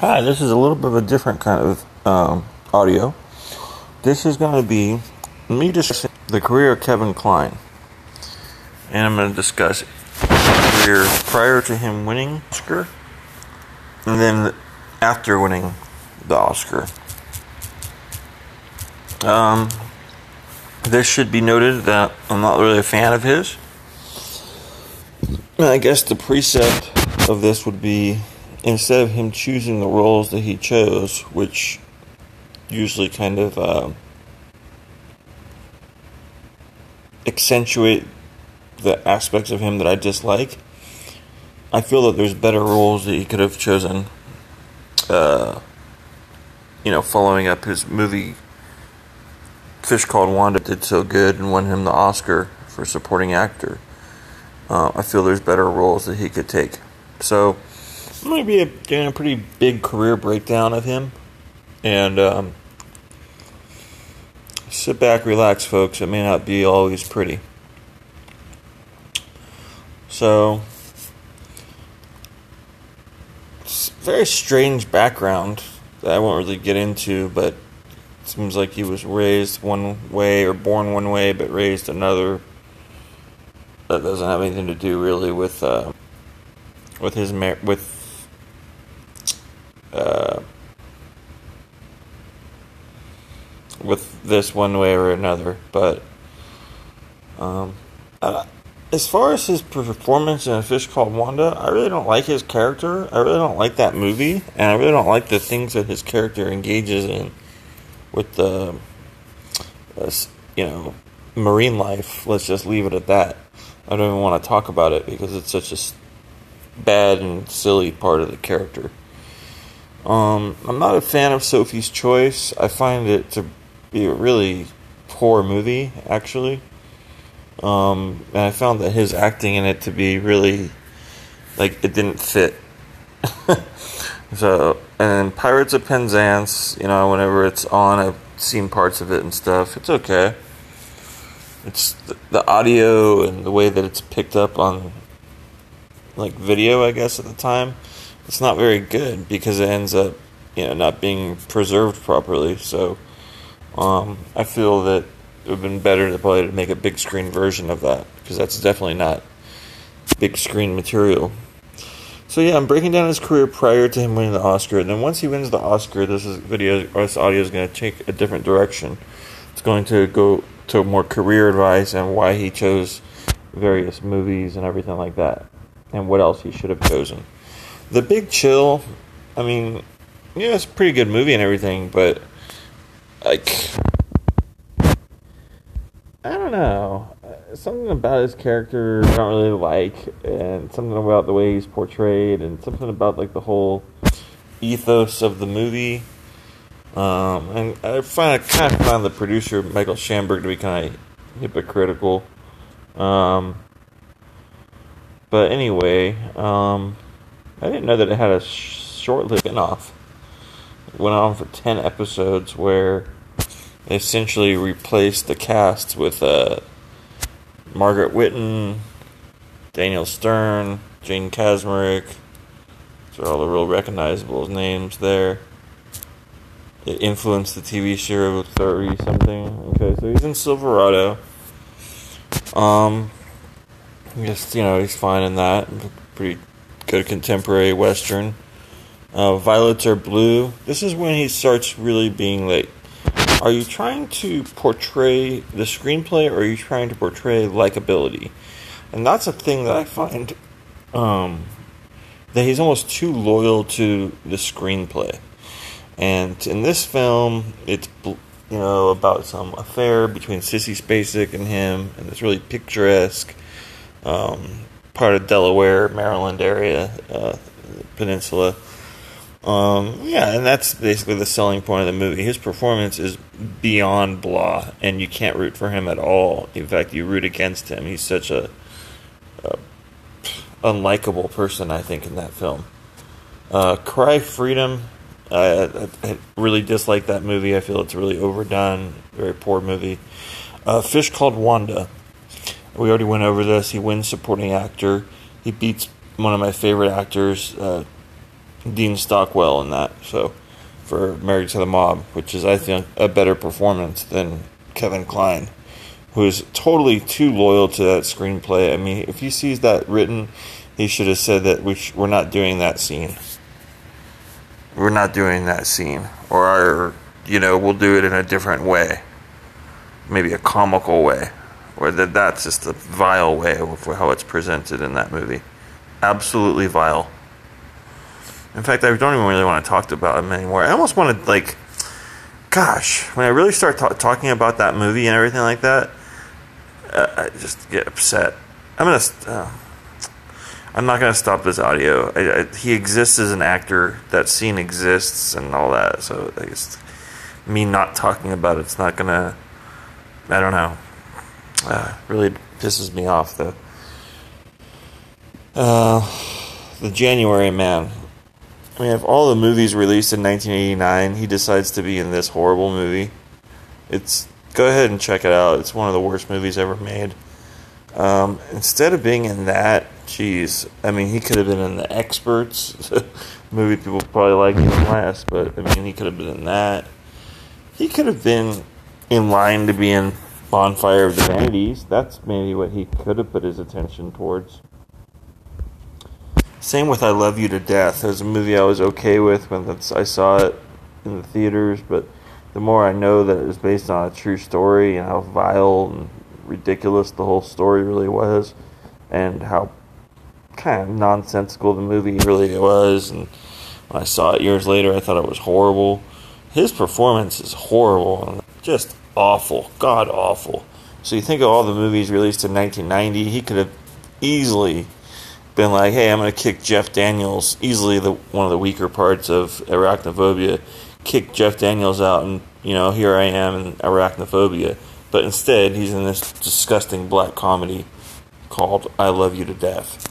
Hi, this is a little bit of a different kind of um, audio. This is going to be me discussing the career of Kevin Kline. And I'm going to discuss his career prior to him winning Oscar and then after winning the Oscar. Um, this should be noted that I'm not really a fan of his. I guess the precept of this would be instead of him choosing the roles that he chose, which usually kind of uh, accentuate the aspects of him that I dislike, I feel that there's better roles that he could have chosen. Uh, you know, following up his movie Fish Called Wanda did so good and won him the Oscar for supporting actor. Uh, I feel there's better roles that he could take. So, I'm going to be a, a pretty big career breakdown of him. And um, sit back, relax, folks. It may not be always pretty. So, very strange background that I won't really get into, but seems like he was raised one way or born one way, but raised another. That doesn't have anything to do really with uh, with his mar- with uh, with this one way or another. But um, uh, as far as his performance in A Fish Called Wanda, I really don't like his character. I really don't like that movie, and I really don't like the things that his character engages in with the, uh, you know, marine life. Let's just leave it at that. I don't even want to talk about it because it's such a bad and silly part of the character. Um, I'm not a fan of Sophie's Choice. I find it to be a really poor movie, actually. Um, and I found that his acting in it to be really like it didn't fit. so, and Pirates of Penzance, you know, whenever it's on, I've seen parts of it and stuff. It's okay. It's the, the audio and the way that it's picked up on like video, I guess, at the time it's not very good because it ends up, you know, not being preserved properly. So, um, I feel that it would have been better to probably make a big screen version of that because that's definitely not big screen material. So yeah, I'm breaking down his career prior to him winning the Oscar, and then once he wins the Oscar, this is video, or this audio is going to take a different direction. It's going to go to more career advice and why he chose various movies and everything like that, and what else he should have chosen. The Big Chill, I mean, yeah, it's a pretty good movie and everything, but like, I don't know. Something about his character I don't really like, and something about the way he's portrayed, and something about like the whole ethos of the movie. Um, and I find I kind of find the producer Michael Shamberg to be kind of hypocritical. Um, but anyway, um, I didn't know that it had a short-lived spin-off. It went on for ten episodes, where they essentially replaced the cast with uh, Margaret Whitton, Daniel Stern, Jane Kaczmarek. Those are all the real recognizable names there. It influenced the TV show of thirty something. Okay, so he's in Silverado. Um, guess you know he's fine in that. Pretty good contemporary western. Uh, Violets Are Blue. This is when he starts really being like, are you trying to portray the screenplay or are you trying to portray likability? And that's a thing that I find um, that he's almost too loyal to the screenplay. And in this film, it's you know about some affair between Sissy Spacek and him, and it's really picturesque. Um, part of Delaware, Maryland area, uh, peninsula. Um, yeah, and that's basically the selling point of the movie. His performance is beyond blah, and you can't root for him at all. In fact, you root against him. He's such a, a unlikable person, I think, in that film. Uh, Cry Freedom. I, I, I, really dislike that movie. I feel it's really overdone, very poor movie. Uh, Fish Called Wanda. We already went over this. He wins supporting actor. He beats one of my favorite actors, uh, Dean Stockwell in that. So for Married to the Mob, which is I think a better performance than Kevin Kline, who is totally too loyal to that screenplay. I mean, if he sees that written, he should have said that we sh- we're not doing that scene. We're not doing that scene, or you know, we'll do it in a different way, maybe a comical way, or that that's just a vile way of how it's presented in that movie. Absolutely vile. In fact, I don't even really want to talk about him anymore. I almost want to like, gosh, when I really start ta- talking about that movie and everything like that, uh, I just get upset. I'm gonna. Uh, I'm not gonna stop this audio. I, I, he exists as an actor. That scene exists and all that. So I just me not talking about it's not gonna. I don't know. Uh, really pisses me off though. Uh, the January Man. I mean, of all the movies released in 1989, he decides to be in this horrible movie. It's go ahead and check it out. It's one of the worst movies ever made. Um, instead of being in that, jeez, I mean, he could have been in The Experts, movie people probably like him less, but I mean, he could have been in that. He could have been in line to be in Bonfire of the Vanities. That's maybe what he could have put his attention towards. Same with I Love You to Death. It was a movie I was okay with when I saw it in the theaters, but the more I know that it was based on a true story and how vile and ridiculous the whole story really was, and how kind of nonsensical the movie really was, and when I saw it years later, I thought it was horrible. His performance is horrible, just awful, god awful. So you think of all the movies released in 1990, he could have easily been like, "Hey, I'm going to kick Jeff Daniels." Easily the one of the weaker parts of arachnophobia. Kick Jeff Daniels out, and you know, here I am in arachnophobia. But instead, he's in this disgusting black comedy called "I Love You to Death."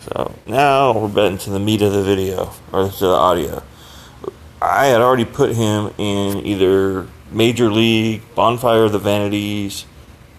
So now we're getting to the meat of the video or to the audio. I had already put him in either Major League, Bonfire of the Vanities.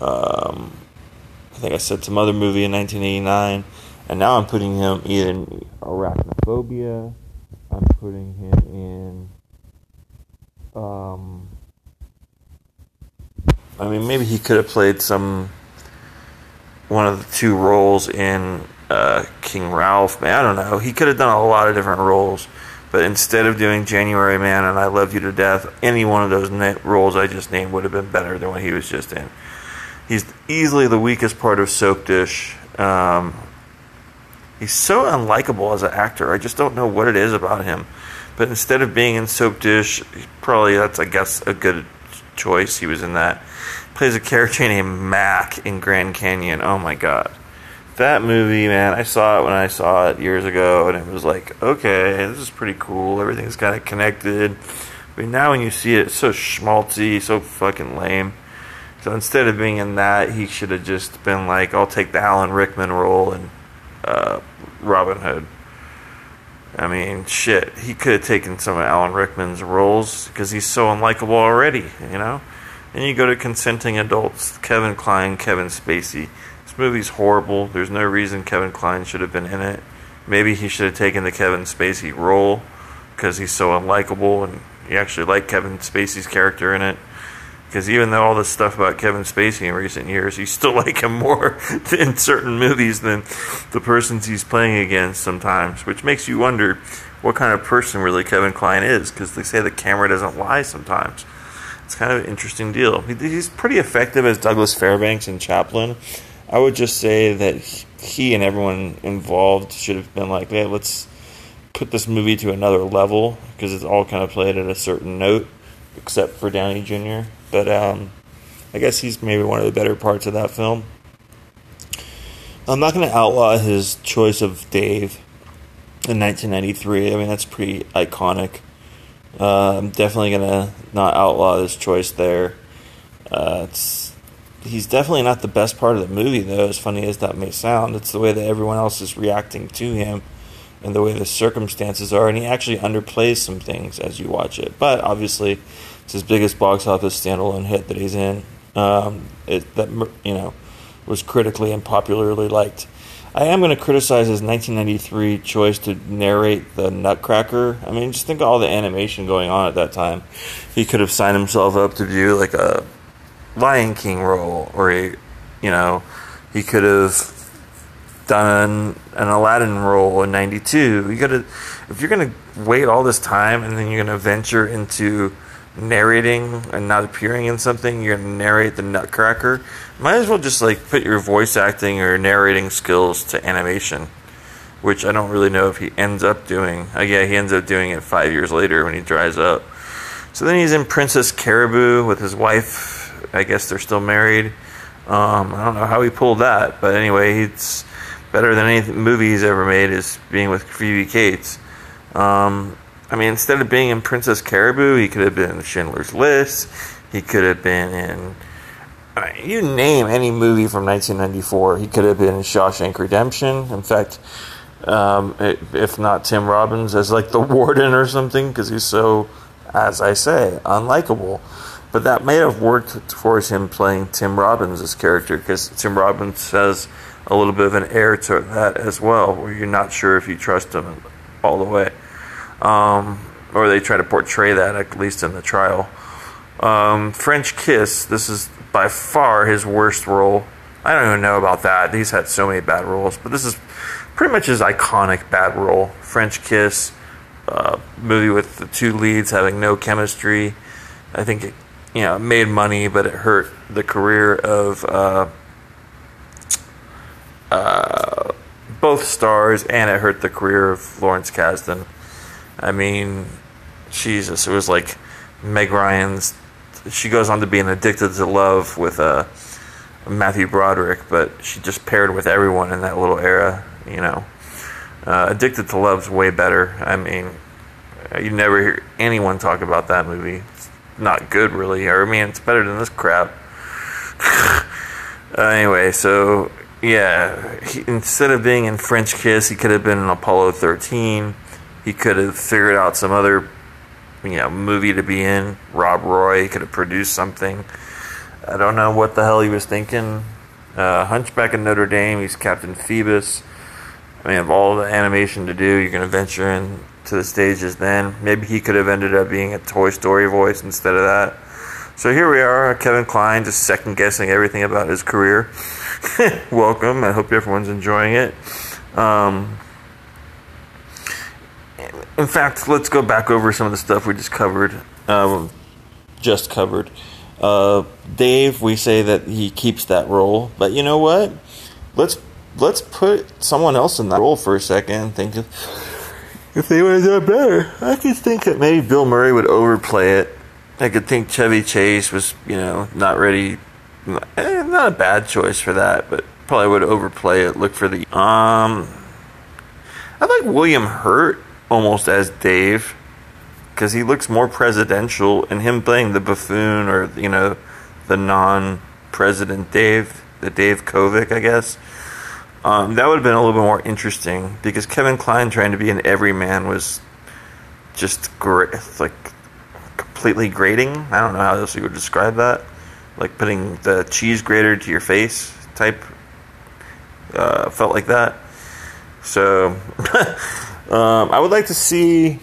Um, I think I said some other movie in 1989. And now I'm putting him in Arachnophobia. I'm putting him in. Um, I mean, maybe he could have played some. One of the two roles in uh, King Ralph. I don't know. He could have done a lot of different roles. But instead of doing January Man and I Love You to Death, any one of those roles I just named would have been better than what he was just in. He's easily the weakest part of Soap Dish. Um, he's so unlikable as an actor. I just don't know what it is about him. But instead of being in Soap Dish, probably that's I guess a good choice. He was in that. Plays a character named Mac in Grand Canyon. Oh my god that movie, man, I saw it when I saw it years ago, and it was like, okay, this is pretty cool. Everything's kind of connected. But now when you see it, it's so schmaltzy, so fucking lame. So instead of being in that, he should have just been like, I'll take the Alan Rickman role in uh, Robin Hood. I mean, shit, he could have taken some of Alan Rickman's roles because he's so unlikable already, you know? And you go to consenting adults, Kevin Kline, Kevin Spacey. This movie's horrible. There's no reason Kevin Kline should have been in it. Maybe he should have taken the Kevin Spacey role because he's so unlikable and you actually like Kevin Spacey's character in it. Because even though all this stuff about Kevin Spacey in recent years, you still like him more in certain movies than the persons he's playing against sometimes, which makes you wonder what kind of person really Kevin Kline is. Because they say the camera doesn't lie sometimes. It's kind of an interesting deal. He's pretty effective as Douglas Fairbanks in Chaplin I would just say that he and everyone involved should have been like, hey, let's put this movie to another level because it's all kind of played at a certain note, except for Downey Jr. But um, I guess he's maybe one of the better parts of that film. I'm not going to outlaw his choice of Dave in 1993. I mean, that's pretty iconic. Uh, I'm definitely going to not outlaw his choice there. Uh, it's he's definitely not the best part of the movie, though, as funny as that may sound. It's the way that everyone else is reacting to him and the way the circumstances are, and he actually underplays some things as you watch it. But obviously, it's his biggest box office standalone hit that he's in. Um, it, that you know was critically and popularly liked. I am going to criticize his 1993 choice to narrate the Nutcracker. I mean, just think of all the animation going on at that time. He could have signed himself up to do like a Lion King role, or a, you know, he could have done an Aladdin role in '92. You got to, if you're to wait all this time and then you're to venture into narrating and not appearing in something, you're to narrate the Nutcracker. Might as well just like put your voice acting or narrating skills to animation, which I don't really know if he ends up doing. Uh, yeah, he ends up doing it five years later when he dries up. So then he's in Princess Caraboo with his wife. I guess they're still married. Um, I don't know how he pulled that, but anyway, it's better than any movie he's ever made is being with Phoebe Cates. Um, I mean, instead of being in Princess Caraboo, he could have been in Schindler's List. He could have been in. I mean, you name any movie from 1994. He could have been in Shawshank Redemption. In fact, um, if not Tim Robbins as like the warden or something, because he's so, as I say, unlikable. But that may have worked towards him playing Tim Robbins' character, because Tim Robbins has a little bit of an air to that as well, where you're not sure if you trust him all the way um, or they try to portray that at least in the trial. Um, French Kiss. This is by far his worst role. I don't even know about that. He's had so many bad roles, but this is pretty much his iconic bad role. French Kiss, uh, movie with the two leads having no chemistry. I think it, you know, made money, but it hurt the career of uh, uh, both stars, and it hurt the career of Lawrence Kasdan. I mean, Jesus, it was like Meg Ryan's. She goes on to being addicted to love with uh, Matthew Broderick, but she just paired with everyone in that little era. You know, uh, addicted to love's way better. I mean, you never hear anyone talk about that movie. It's not good, really. I mean, it's better than this crap. uh, anyway, so yeah, he, instead of being in French Kiss, he could have been in Apollo 13 he could have figured out some other, you know, movie to be in. Rob Roy could have produced something. I don't know what the hell he was thinking. Uh, Hunchback of Notre Dame, he's Captain Phoebus. I mean, of all the animation to do, you're going to venture into the stages then. Maybe he could have ended up being a Toy Story voice instead of that. So here we are, Kevin Kline, just second guessing everything about his career. Welcome. I hope everyone's enjoying it. Um, in fact, let's go back over some of the stuff we just covered. Um, just covered. Uh, Dave, we say that he keeps that role, but you know what? Let's let's put someone else in that role for a second think if, if they would have done better. I could think that maybe Bill Murray would overplay it. I could think Chevy Chase was, you know, not ready. Eh, not a bad choice for that, but probably would overplay it. Look for the um. I like William Hurt almost as Dave because he looks more presidential, and him playing the buffoon or you know the non-president Dave, the Dave Kovic, I guess. Um, that would have been a little bit more interesting because Kevin Kline trying to be an everyman was just great, like completely grating. I don't know how else you would describe that. Like putting the cheese grater to your face type. Uh, felt like that. So Um, I would like to see,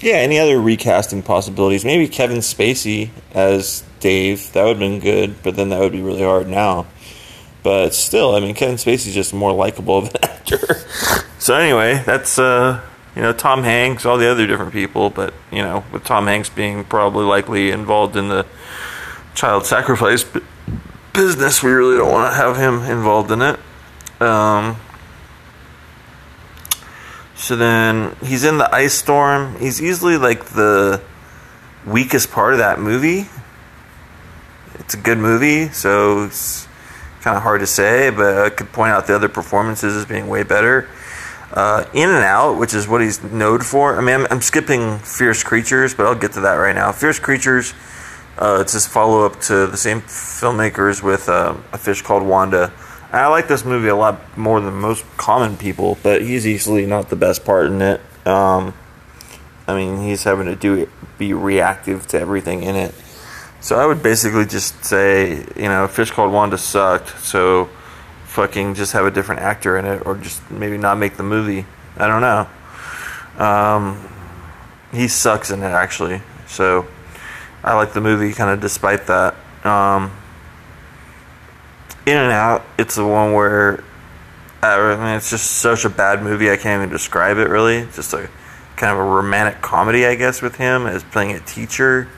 yeah, any other recasting possibilities. Maybe Kevin Spacey as Dave. That would have been good, but then that would be really hard now. But still, I mean, Kevin Spacey's just more likable of an actor. so anyway, that's uh, you know Tom Hanks, all the other different people. But you know, with Tom Hanks being probably likely involved in the child sacrifice business, we really don't want to have him involved in it. Um, so then he's in the ice storm. He's easily like the weakest part of that movie. It's a good movie, so it's kind of hard to say, but I could point out the other performances as being way better. Uh, in and Out, which is what he's known for. I mean, I'm, I'm, skipping Fierce Creatures, but I'll get to that right now. Fierce Creatures, uh, it's his follow up to the same filmmakers with uh, A Fish Called Wanda. I like this movie a lot more than most common people, but he's easily not the best part in it. Um, I mean, he's having to do be reactive to everything in it. So I would basically just say, you know, Fish Called Wanda sucked. So fucking just have a different actor in it, or just maybe not make the movie. I don't know. Um, he sucks in it actually, so I like the movie kind of despite that. Um, in and Out, it's the one where I mean, it's just such a bad movie. I can't even describe it really. It's just a kind of a romantic comedy, I guess, with him as playing a teacher.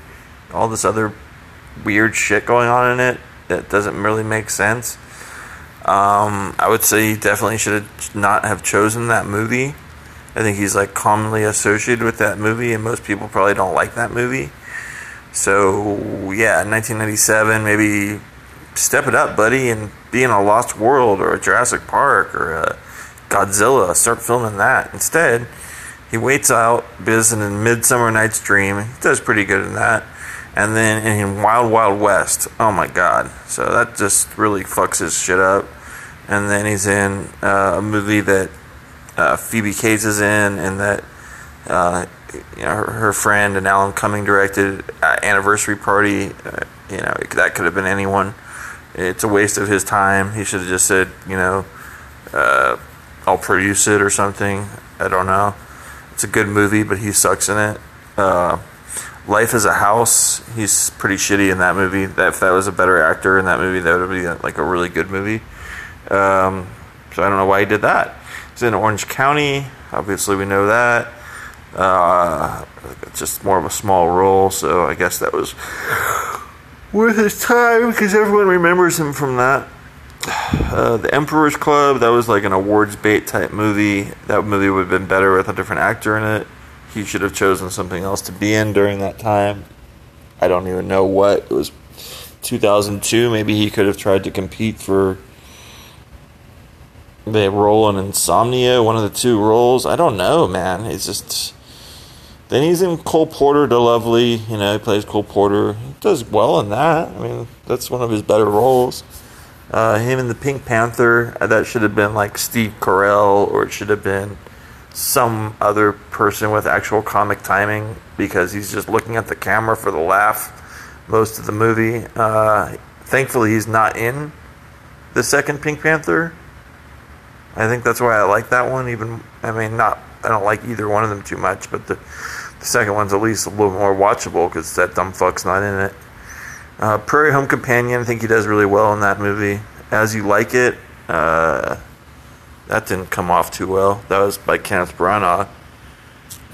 All this other weird shit going on in it that doesn't really make sense. Um, I would say he definitely should have not have chosen that movie. I think he's like commonly associated with that movie, and most people probably don't like that movie. So yeah, 1997, maybe step it up, buddy, and be in a Lost World or a Jurassic Park or a Godzilla. Start filming that instead. He waits out because in Midsummer Night's Dream, he does pretty good in that and then in Wild Wild West. Oh my God! So that just really fucks his shit up. And then he's in uh, a movie that uh, Phoebe Cates is in, and that uh, you know her, her, friend and Alan Cumming directed uh, Anniversary Party. Uh, you know that could have been anyone. It's a waste of his time. He should have just said, you know, uh, I'll produce it or something. I don't know. It's a good movie, but he sucks in it. Life as a House, he's pretty shitty in that movie. That if that was a better actor in that movie, that would be like a really good movie. Um, so I don't know why he did that. He's in Orange County. Obviously, we know that. Uh, just more of a small role, so I guess that was worth his time because everyone remembers him from that. Uh, the Emperor's Club, that was like an awards bait type movie. That movie would have been better with a different actor in it he should have chosen something else to be in during that time. I don't even know what. It was 2002. Maybe he could have tried to compete for the role in Insomnia, one of the two roles. I don't know, man. It's just. Then he's in Cole Porter De-Lovely. You know, he plays Cole Porter. He does well in that. I mean, that's one of his better roles. Uh, him in the Pink Panther, uh, that should have been like Steve Carell, or it should have been some other person with actual comic timing because he's just looking at the camera for the laugh most of the movie. Uh, thankfully, he's not in the second Pink Panther. I think that's why I like that one. Even I mean, not I don't like either one of them too much, but the, the second one's at least a little more watchable because that dumb fuck's not in it. Uh, Prairie Home Companion, I think he does really well in that movie. As You Like It, uh, that didn't come off too well. That was by Kenneth Branagh.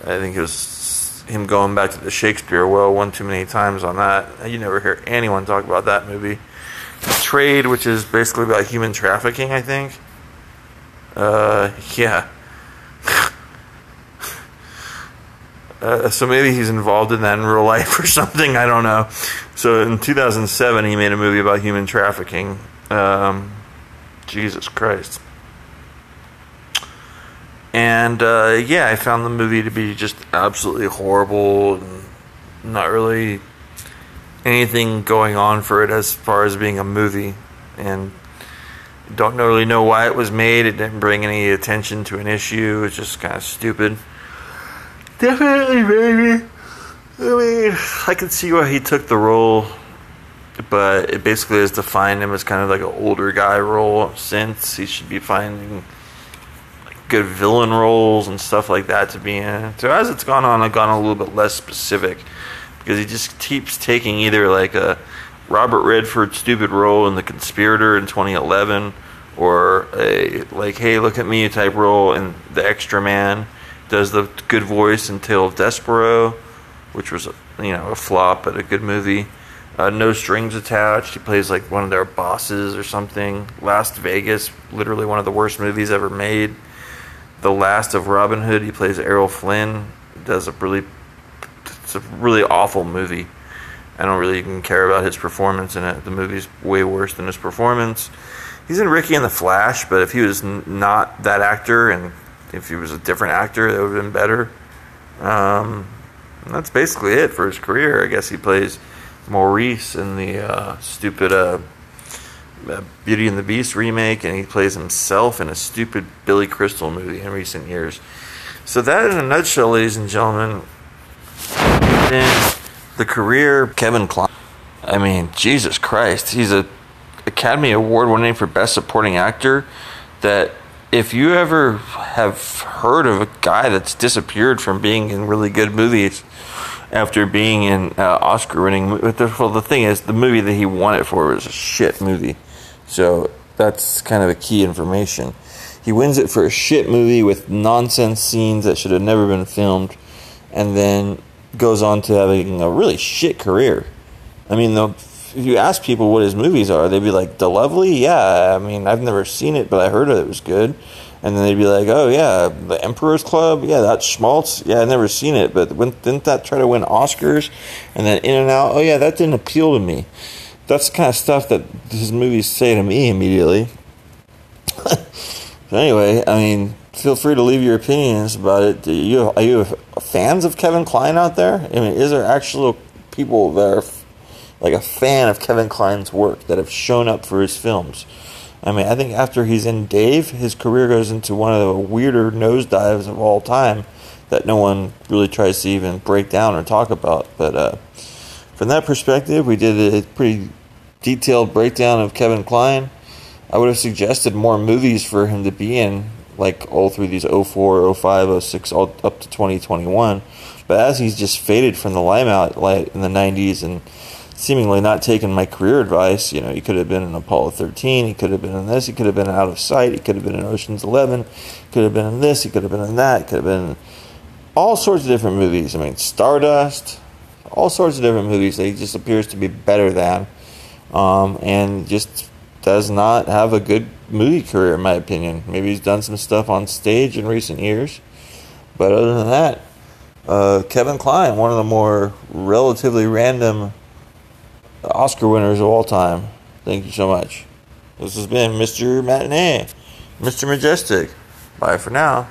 I think it was him going back to the Shakespeare well one too many times on that. You never hear anyone talk about that movie. Trade, which is basically about human trafficking, I think. Uh, yeah. uh, so maybe he's involved in that in real life or something. I don't know. So in 2007, he made a movie about human trafficking. Um, Jesus Christ. And uh, yeah, I found the movie to be just absolutely horrible and not really anything going on for it as far as being a movie. And don't really know why it was made. It didn't bring any attention to an issue. It's just kind of stupid. Definitely, maybe. I mean, I can see why he took the role, but it basically has defined him as kind of like an older guy role since he should be finding good villain roles and stuff like that to be in. So as it's gone on, I've gone a little bit less specific because he just keeps taking either like a Robert Redford stupid role in The Conspirator in 2011 or a like hey look at me type role in The Extra Man. Does the good voice in Tale of Despereaux, which was you know a flop but a good movie. Uh, no strings attached. He plays like one of their bosses or something. Last Vegas, literally one of the worst movies ever made. The Last of Robin Hood. He plays Errol Flynn. Does a really, it's a really awful movie. I don't really even care about his performance in it. The movie's way worse than his performance. He's in Ricki and the Flash, but if he was not that actor and if he was a different actor, that would have been better. Um, that's basically it for his career. I guess he plays Maurice in the uh, stupid uh, Beauty and the Beast remake, and he plays himself in a stupid Billy Crystal movie in recent years. So that, in a nutshell, ladies and gentlemen, then the career Kevin Kline. I mean, Jesus Christ, he's a Academy Award winning for Best Supporting Actor that if you ever have heard of a guy that's disappeared from being in really good movies after being in uh, Oscar winning, well, the thing is, the movie that he won it for was a shit movie. So that's kind of a key information. He wins it for a shit movie with nonsense scenes that should have never been filmed, and then goes on to having a really shit career. I mean, the, if you ask people what his movies are, they'd be like, De-Lovely? Yeah, I mean, I've never seen it, but I heard it was good. And then they'd be like, Oh, yeah, The Emperor's Club? Yeah, that's Schmaltz? Yeah, I've never seen it, but when, didn't that try to win Oscars? And then In and Out? Oh, yeah, that didn't appeal to me. That's the kind of stuff that his movies say to me immediately. anyway, I mean, feel free to leave your opinions about it. Do you are you fans of Kevin Kline out there? I mean, is there actual people that are like a fan of Kevin Kline's work that have shown up for his films? I mean, I think after he's in Dave, his career goes into one of the weirder nosedives of all time that no one really tries to even break down or talk about. But uh, from that perspective, we did a pretty detailed breakdown of Kevin Kline. I would have suggested more movies for him to be in, like all through these 04, 05, 06, all up to 2021. But as he's just faded from the limelight in the 90s and seemingly not taking my career advice, you know, he could have been in Apollo 13, he could have been in this, he could have been Out of Sight, he could have been in Ocean's 11, could have been in this, he could have been in that, could have been all sorts of different movies. I mean, Stardust, all sorts of different movies that he just appears to be better than. Um, and just does not have a good movie career, in my opinion. Maybe he's done some stuff on stage in recent years, but other than that, uh, Kevin Kline, one of the more relatively random Oscar winners of all time. Thank you so much. This has been Mr. Matinee, Mr. Majestic. Bye for now.